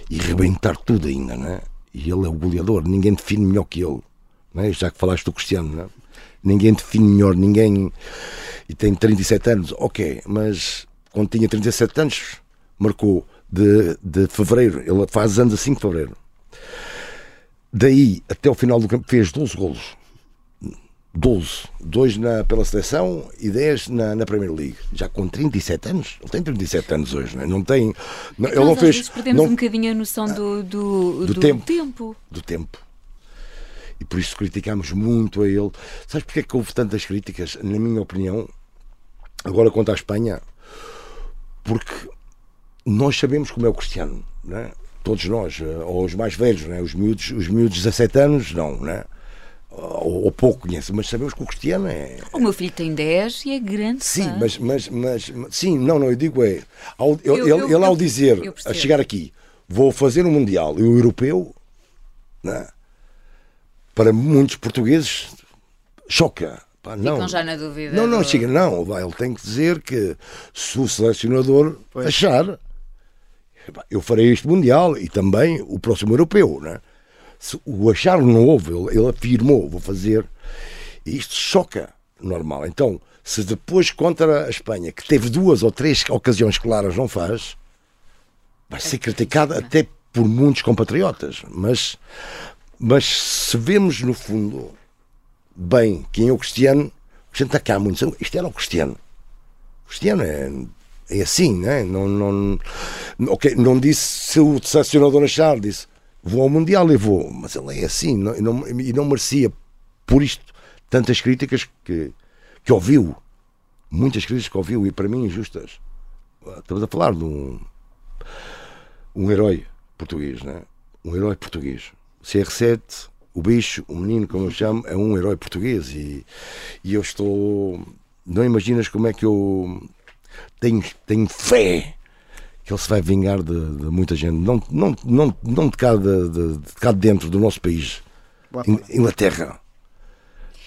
e rebentar tudo ainda, né? E ele é o goleador, ninguém define melhor que ele, né? já que falaste do Cristiano, né? ninguém define melhor, ninguém. E tem 37 anos, ok, mas quando tinha 37 anos, marcou de, de fevereiro, ele faz anos a 5 de fevereiro. Daí até o final do campo fez 12 golos. 12. Dois na, pela seleção e 10 na, na Premier League. Já com 37 anos. Ele tem 37 anos hoje, não, é? não tem. Não, ele não fez. perdemos não- um bocadinho a noção do, do, Do do tempo. tempo. do tempo. E por isso criticámos muito a ele. Sabes porque é que houve tantas críticas? Na minha opinião, agora quanto à Espanha, porque nós sabemos como é o Cristiano, não é? todos nós, eh, ou os mais velhos, não é? os, miúdos, os miúdos de 17 anos, não, não é? Ou, ou pouco conhecem, mas sabemos que o Cristiano é. O meu filho tem 10 e é grande. Sim, fã. mas, mas, mas, mas- sim, não, não, eu digo é, ao- Eu- ele, eu- ele ao dizer, a chegar aqui, vou fazer um Mundial e o europeu, né, para muitos portugueses, choca. Pá, não. Ficam já na dúvida. Não, não, do- chega, não. vai, Ele tem que dizer que se o selecionador achar, pá, eu farei este Mundial e também o próximo europeu, né? Se o achar não houve, ele, ele afirmou, vou fazer. E isto choca, normal. Então, se depois contra a Espanha, que teve duas ou três ocasiões claras, não faz, vai ser criticado até por muitos compatriotas. Mas, mas se vemos no fundo bem quem é o Cristiano, o Cristiano está cá muito. Isto era o Cristiano. O Cristiano é, é assim, né? não, não, ok, não disse se o selecionador achar, disse vou ao Mundial e vou, mas ele é assim não, e, não, e não merecia por isto tantas críticas que, que ouviu. Muitas críticas que ouviu e para mim injustas. Estamos a falar de um, um herói português, né? um herói português. CR7, o bicho, o menino, como eu chamo, é um herói português e, e eu estou. Não imaginas como é que eu tenho, tenho fé que ele se vai vingar de, de muita gente, não, não, não, não de, cá de, de, de cá de dentro do nosso país. Inglaterra.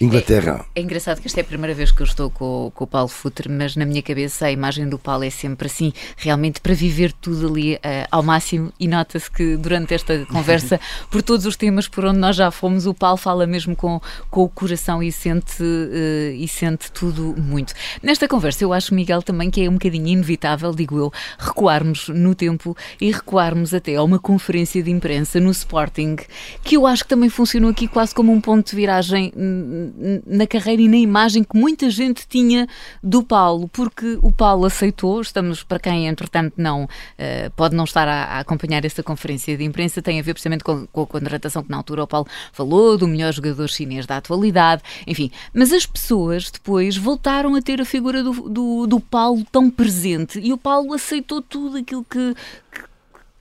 Inglaterra. É engraçado que esta é a primeira vez que eu estou com, com o Paulo Futre, mas na minha cabeça a imagem do Paulo é sempre assim, realmente para viver tudo ali eh, ao máximo. E nota-se que durante esta conversa, por todos os temas por onde nós já fomos, o Paulo fala mesmo com, com o coração e sente, eh, e sente tudo muito. Nesta conversa, eu acho, Miguel, também que é um bocadinho inevitável, digo eu, recuarmos no tempo e recuarmos até a uma conferência de imprensa no Sporting, que eu acho que também funcionou aqui quase como um ponto de viragem hum, na carreira e na imagem que muita gente tinha do Paulo, porque o Paulo aceitou, estamos para quem entretanto não eh, pode não estar a, a acompanhar essa conferência de imprensa, tem a ver precisamente com, com a contratação que na altura o Paulo falou, do melhor jogador chinês da atualidade, enfim, mas as pessoas depois voltaram a ter a figura do, do, do Paulo tão presente e o Paulo aceitou tudo aquilo que, que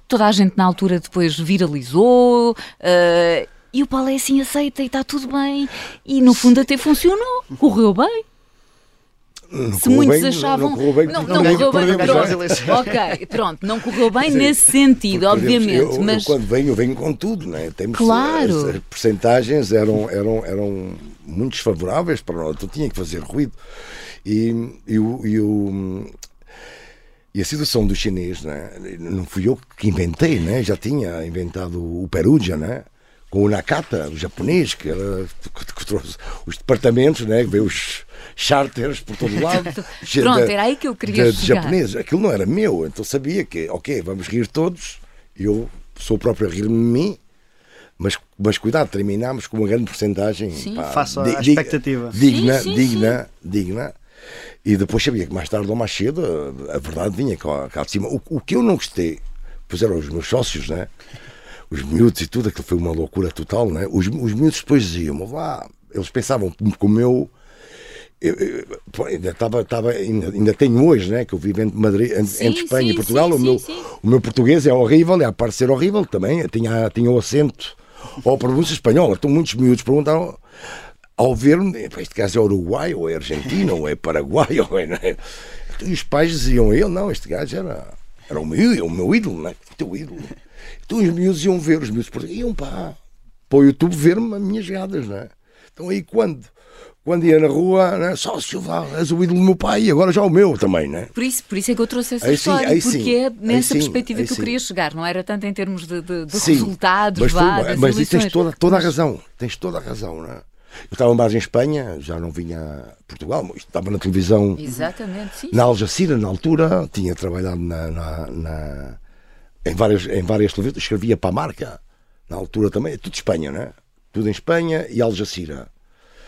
toda a gente na altura depois viralizou. eh, e o Paulo é assim, aceita e está tudo bem. E no fundo até funcionou, correu bem. Não Se muitos bem, achavam. Não, correu bem, Não, não ganhou- correu bem. Pronto. as eleições. Ok, pronto, não correu bem Sim, nesse sentido, Porque, obviamente. eu, eu mas quando venho, eu venho com tudo, né? Temos, Claro. As, as percentagens eram, eram, eram muito desfavoráveis para nós, então tinha que fazer ruído. E, e, o, e, o- e a situação do chinês, né? não fui eu que inventei, né? já tinha inventado o Perugia, né? Com o Nakata, o japonês, que, era, que, que trouxe os departamentos, né? que veio os charters por todo lado. Pronto, de- era aí que eu queria de chegar. japoneses. Aquilo não era meu, então sabia que, ok, vamos rir todos, eu sou o próprio a rir-me de mim, mas, mas cuidado, terminámos com uma grande porcentagem Sim. Di- di- expectativa. digna, Sim, sim, digna, digna. E depois sabia que mais tarde ou mais cedo a, a verdade vinha cá, cá de cima. O, o que eu não gostei, pois eram os meus sócios, né? Os miúdos e tudo, aquilo foi uma loucura total. Né? Os, os miúdos depois diziam, lá, eles pensavam como eu. Eu, eu- pô, ainda, estava, estava, ainda, ainda tenho hoje, né, que eu vivo entre, Madrid, entre, Sim, Espanha sim, e Portugal. sim, o, meu, o meu português é horrível, é a ser horrível também. Eu tinha, tinha o acento ou a pronúncia espanhola. Então muitos miúdos perguntaram ao ver-me, "Pá, este gajo é Uruguai, ou é Argentina, ou é Paraguai, ou é. é?" E os pais diziam ele, não, este gajo era, era o, meu, o meu ídolo, né? o teu ídolo. Então os miúdos iam ver, os miúdos iam pá, para o YouTube ver-me as minhas jogadas, não é? Então aí quando, quando ia na rua, né, só Silva, és o ídolo do meu pai e agora já o meu também, né? Por isso, por isso é que eu trouxe essa Aí sim, história, aí porque sim, é nessa sim, perspectiva que eu sim. queria chegar, não era tanto em termos de, de- de Sim, resultados, mas, tu- vá, das mas isso tens toda, toda a razão, tens toda a razão, não é? Eu estava mais em Espanha, já não vinha a Portugal, mas estava na televisão Exatamente, sim. na Algeciras, na altura, tinha trabalhado na, na- na- em, várias, em várias televisões, escrevia para a marca, na altura também, tudo Espanha, não é? Tudo em Espanha e Algeciras.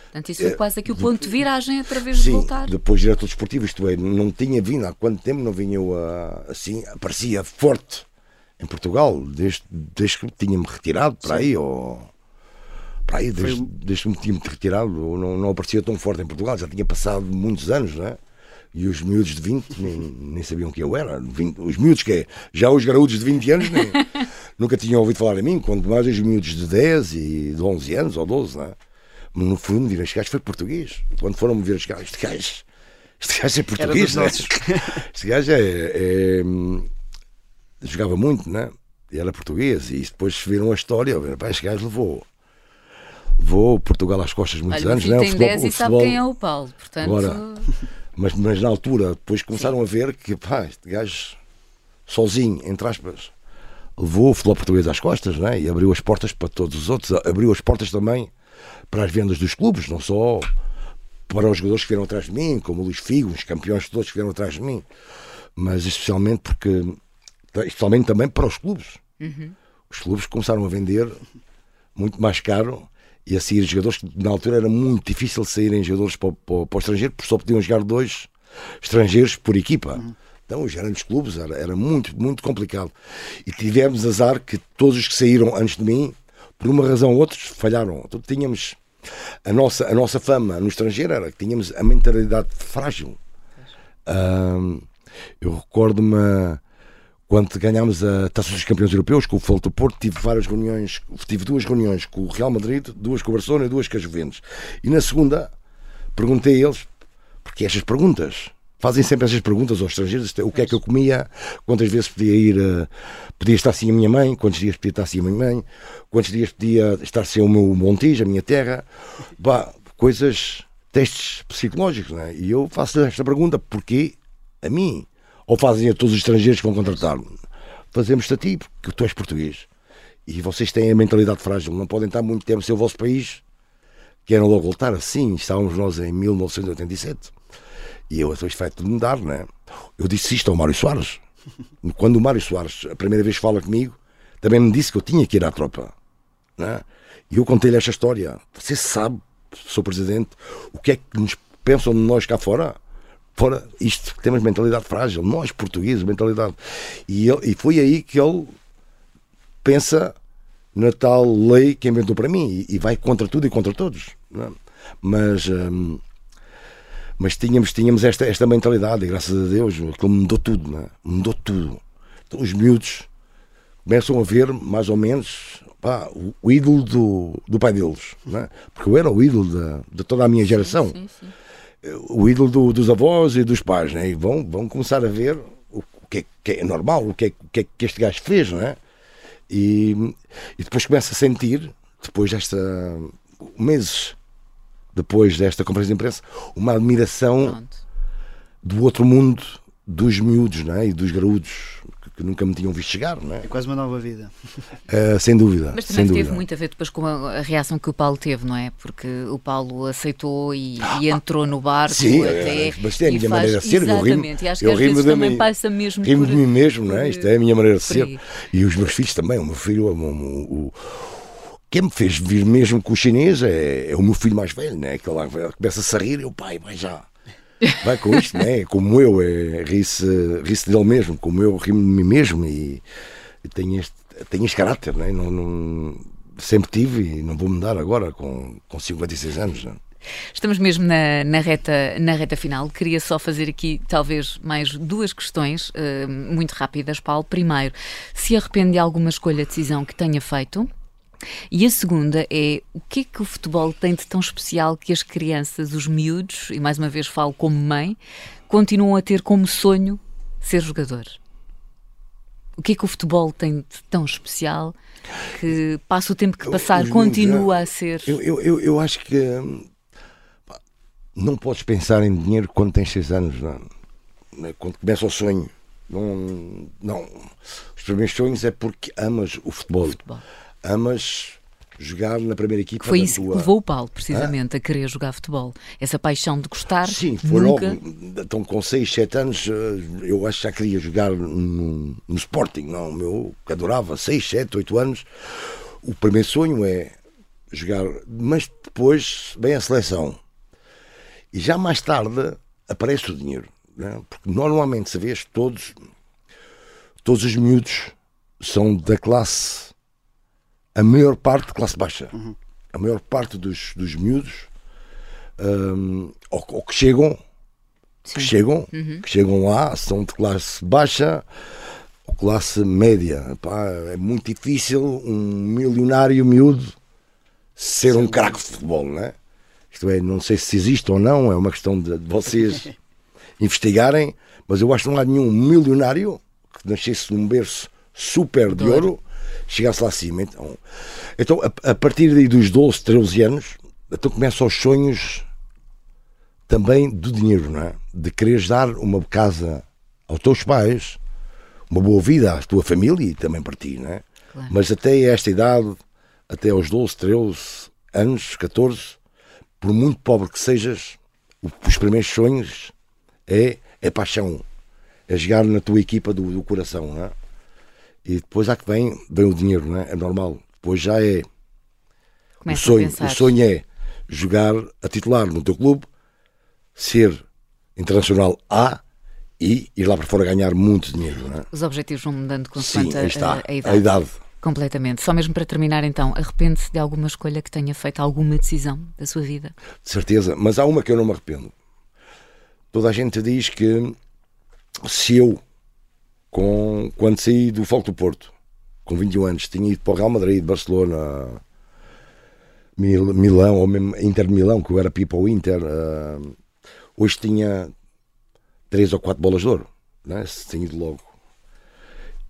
Portanto, isso foi quase aqui o ponto de viragem através de Sim, voltar. depois diretor desportivo, isto é, não tinha vindo há quanto tempo, não vinha eu ah, assim, aparecia forte em Portugal, desde, desde que tinha-me retirado para aí, ou para aí, desde, desde que me tinha-me retirado, não, não aparecia tão forte em Portugal, já tinha passado muitos anos, não é? E os miúdos de 20 nem, nem sabiam quem eu era. 20 os miúdos que é, já os graúdos de 20 anos nem- nunca tinham ouvido falar em mim, quanto mais os miúdos de 10 e de 11 anos ou 12, não é? No fundo, viram este gajo foi português. Quando foram-me ver este gajo, este gajo, este gajo é português, não é? Este gajo é, é, hum, jogava muito, né? E era português. E depois viram a história, pá, este gajo levou, levou Portugal às costas muitos Olha, o anos, filho né? tem 10 e sabe quem é o Paulo, portanto... Agora, Mas, mas na altura, depois começaram a ver que, pá, este gajo, sozinho, entre aspas, levou o futebol português às costas, né? E abriu as portas para todos os outros. Abriu as portas também para as vendas dos clubes, não só para os jogadores que vieram atrás de mim, como o Luís Figo, os campeões todos que vieram atrás de mim, mas especialmente porque, especialmente também para os clubes. Os clubes começaram a vender muito mais caro e a sair jogadores que na altura era muito difícil saírem jogadores para, o- para, para o estrangeiro porque só podiam jogar dois estrangeiros por equipa. Então os grandes clubes era, era muito, muito complicado. E tivemos azar que todos os que saíram antes de mim, por uma razão ou outra, falharam. Então tínhamos a nossa, a nossa fama no estrangeiro era que tínhamos a mentalidade frágil. Ahm, eu recordo-me quando ganhámos a Taça dos Campeões Europeus com o Futebol do Porto, tive várias reuniões, tive duas reuniões com o Real Madrid, duas com o Barcelona e duas com a Juventus. E na segunda perguntei a eles, porque estas perguntas, fazem sempre essas perguntas aos estrangeiros, o que é que eu comia, quantas vezes podia ir, eh, podia estar sem a minha mãe, quantos dias podia estar sem a minha mãe, quantos dias podia estar sem o meu Montijo, a minha terra, Bah, coisas, testes psicológicos, não é? E eu faço esta pergunta, porquê a mim? Ou fazem a todos os estrangeiros que vão contratar-me? Fazemos-te a ti, porque tu és português. E vocês têm a mentalidade frágil, não podem estar muito tempo sem o vosso país. Querem logo voltar assim, estávamos nós em 1987. E eu, isto vai tudo mudar, não é? Eu disse isto ao Mário Soares. Quando o Mário Soares, a primeira vez fala comigo, também me disse que eu tinha que ir à tropa. Não é? E eu contei-lhe esta história. Você sabe, Sr. Presidente, o que é que nos pensam de nós cá fora? Fora isto, que temos mentalidade frágil, nós portugueses, mentalidade. E, ele- e foi aí que ele pensa na tal lei que inventou para mim e, e vai contra tudo e contra todos. é? Mas, hum, mas tínhamos, tínhamos esta, esta mentalidade e graças a Deus aquilo mudou tudo, é? mudou tudo. Então, os miúdos começam a ver mais ou menos pá, o, o ídolo do, do pai deles, é? porque eu era o ídolo da- de toda a minha geração Sim, sim. O ídolo do- dos avós e dos pais, né? e vão, vão começar a ver o, que, é, que é normal, o que é, que é que este gajo fez, não é? E, e depois começa a sentir, depois desta meses depois desta conferência de imprensa, uma admiração Pronto. do outro mundo dos miúdos não é? e dos graúdos que, nunca me tinham visto chegar, não é? É quase uma nova vida. Eh, sem dúvida. Mas também dúvida. teve muito a ver depois com a, a reação que o Paulo teve, não é? Porque o Paulo aceitou e, e entrou no barco Sim, até. é, mas é a minha faz- maneira de ser. eu rimo- Exatamente, e acho que eu às rimo vezes também passa mesmo Rimo por... de mim mesmo, não é? Isto é a minha maneira de ser. aí. E os meus filhos também. O meu filho, o, o, o- quem me fez vir mesmo com o chinês é, é o meu filho mais velho, né? Que lá começa a rir e o pai vai já. Vai com isto, né? Como eu, é, ri-se ri dele mesmo, como eu rimo de mim mesmo e, e tenho, este, tenho este caráter, né? Não, não, sempre tive e não vou mudar agora com, com 56 anos. Né? Estamos mesmo na, na reta, na reta final. Queria só fazer aqui, talvez, mais duas questões eh, muito rápidas, Paulo. Primeiro, se arrepende de alguma escolha, decisão que tenha feito? E a segunda é o que é que o futebol tem de tão especial que as crianças, os miúdos, e mais uma vez falo como mãe, continuam a ter como sonho ser jogador? O que é que o futebol tem de tão especial que passa o tempo que passar, miúdos, continua é, a ser. Eu, eu, eu, eu acho que hum, não podes pensar em dinheiro quando tens 6 anos, não é? quando começa o sonho. Não, não. Os primeiros sonhos é porque amas o futebol. futebol. Amas jogar na primeira equipa. Foi isso que tua... levou o Paulo, precisamente, a querer jogar futebol. Essa paixão de gostar. Sim, foi nunca... logo. Então, com 6, 7 anos, eh, eu acho que já queria jogar no, no Sporting. Não, o meu, que adorava, 6, 7, 8 anos. O primeiro sonho é jogar, mas depois vem a seleção. E já mais tarde aparece o dinheiro. Né? Porque normalmente, se vês, todos, todos os miúdos são da classe, a maior parte de classe baixa. A maior parte dos, dos miúdos hum, ou, ou que chegam, que chegam, que chegam lá, são de classe baixa ou classe média. Pá, é muito difícil um milionário miúdo ser um craque de futebol, não é? Isto é, não sei se existe ou não, é uma questão de, de vocês investigarem, mas eu acho que não há nenhum milionário que nascesse num berço super de ouro, chegasse lá acima. Então, então a, a partir daí dos 12, 13 anos, então começam os sonhos também do dinheiro, não é? De quereres dar uma casa aos teus pais, uma boa vida à tua família e também para ti, não é? Claro. Mas até esta idade, até aos 12, 13 anos, 14, por muito pobre que sejas, os primeiros sonhos é, é paixão, é jogar na tua equipa do, do coração, não é? E depois há que vem, vem o dinheiro, não é? É normal. Depois já é o Começa sonho, o sonho é jogar a titular no teu clube, ser internacional A e ir lá para fora ganhar muito dinheiro. Não é? Os objetivos vão mudando Sim, consoante aí a, está. a- a idade. A idade. Completamente. Só mesmo para terminar, então, arrepende-se de alguma escolha que tenha feito alguma decisão da sua vida? De certeza. Mas há uma que eu não me arrependo. Toda a gente diz que se eu, com, quando saí do Foco do Porto, com 21 anos, tinha ido para o Real Madrid, Barcelona, Mil- Milão, ou mesmo Inter de Milão, que eu era pipa ao Inter, ah, hoje tinha três ou quatro bolas de ouro, né? tinha ido logo.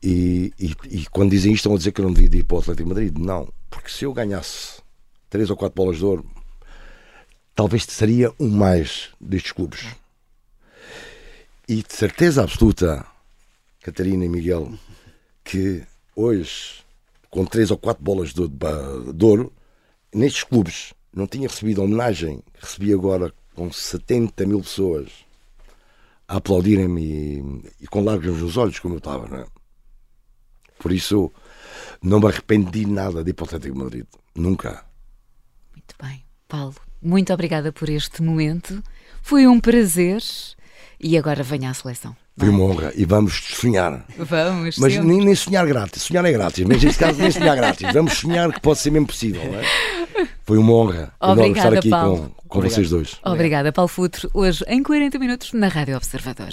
E, e, e quando dizem isto, estão a dizer que eu não devia ir para o Atlético de Madrid. Não, porque se eu ganhasse três ou quatro bolas de ouro, talvez seria um mais destes clubes. E de certeza absoluta, Catarina e Miguel, que hoje, com três ou quatro bolas de, ouro, nestes clubes não tinha recebido a homenagem que recebi agora com 70 mil pessoas a aplaudirem-me e, com lágrimas nos olhos, como eu estava, não é? Por isso, não me arrependi nada de ir para o Atlético de Madrid. Nunca. Muito bem. Paulo, muito obrigada por este momento. Foi um prazer. E agora venha à seleção. Foi uma honra. E vamos sonhar. Vamos, Mas sempre. nem, nem sonhar grátis. Sonhar é grátis. Mas neste caso, nem sonhar grátis. Vamos sonhar que pode ser mesmo possível, não é? Foi uma honra Obrigada, estar aqui Paulo. com, com vocês dois. Obrigada, Paulo Futre, hoje em 40 minutos na Rádio Observador.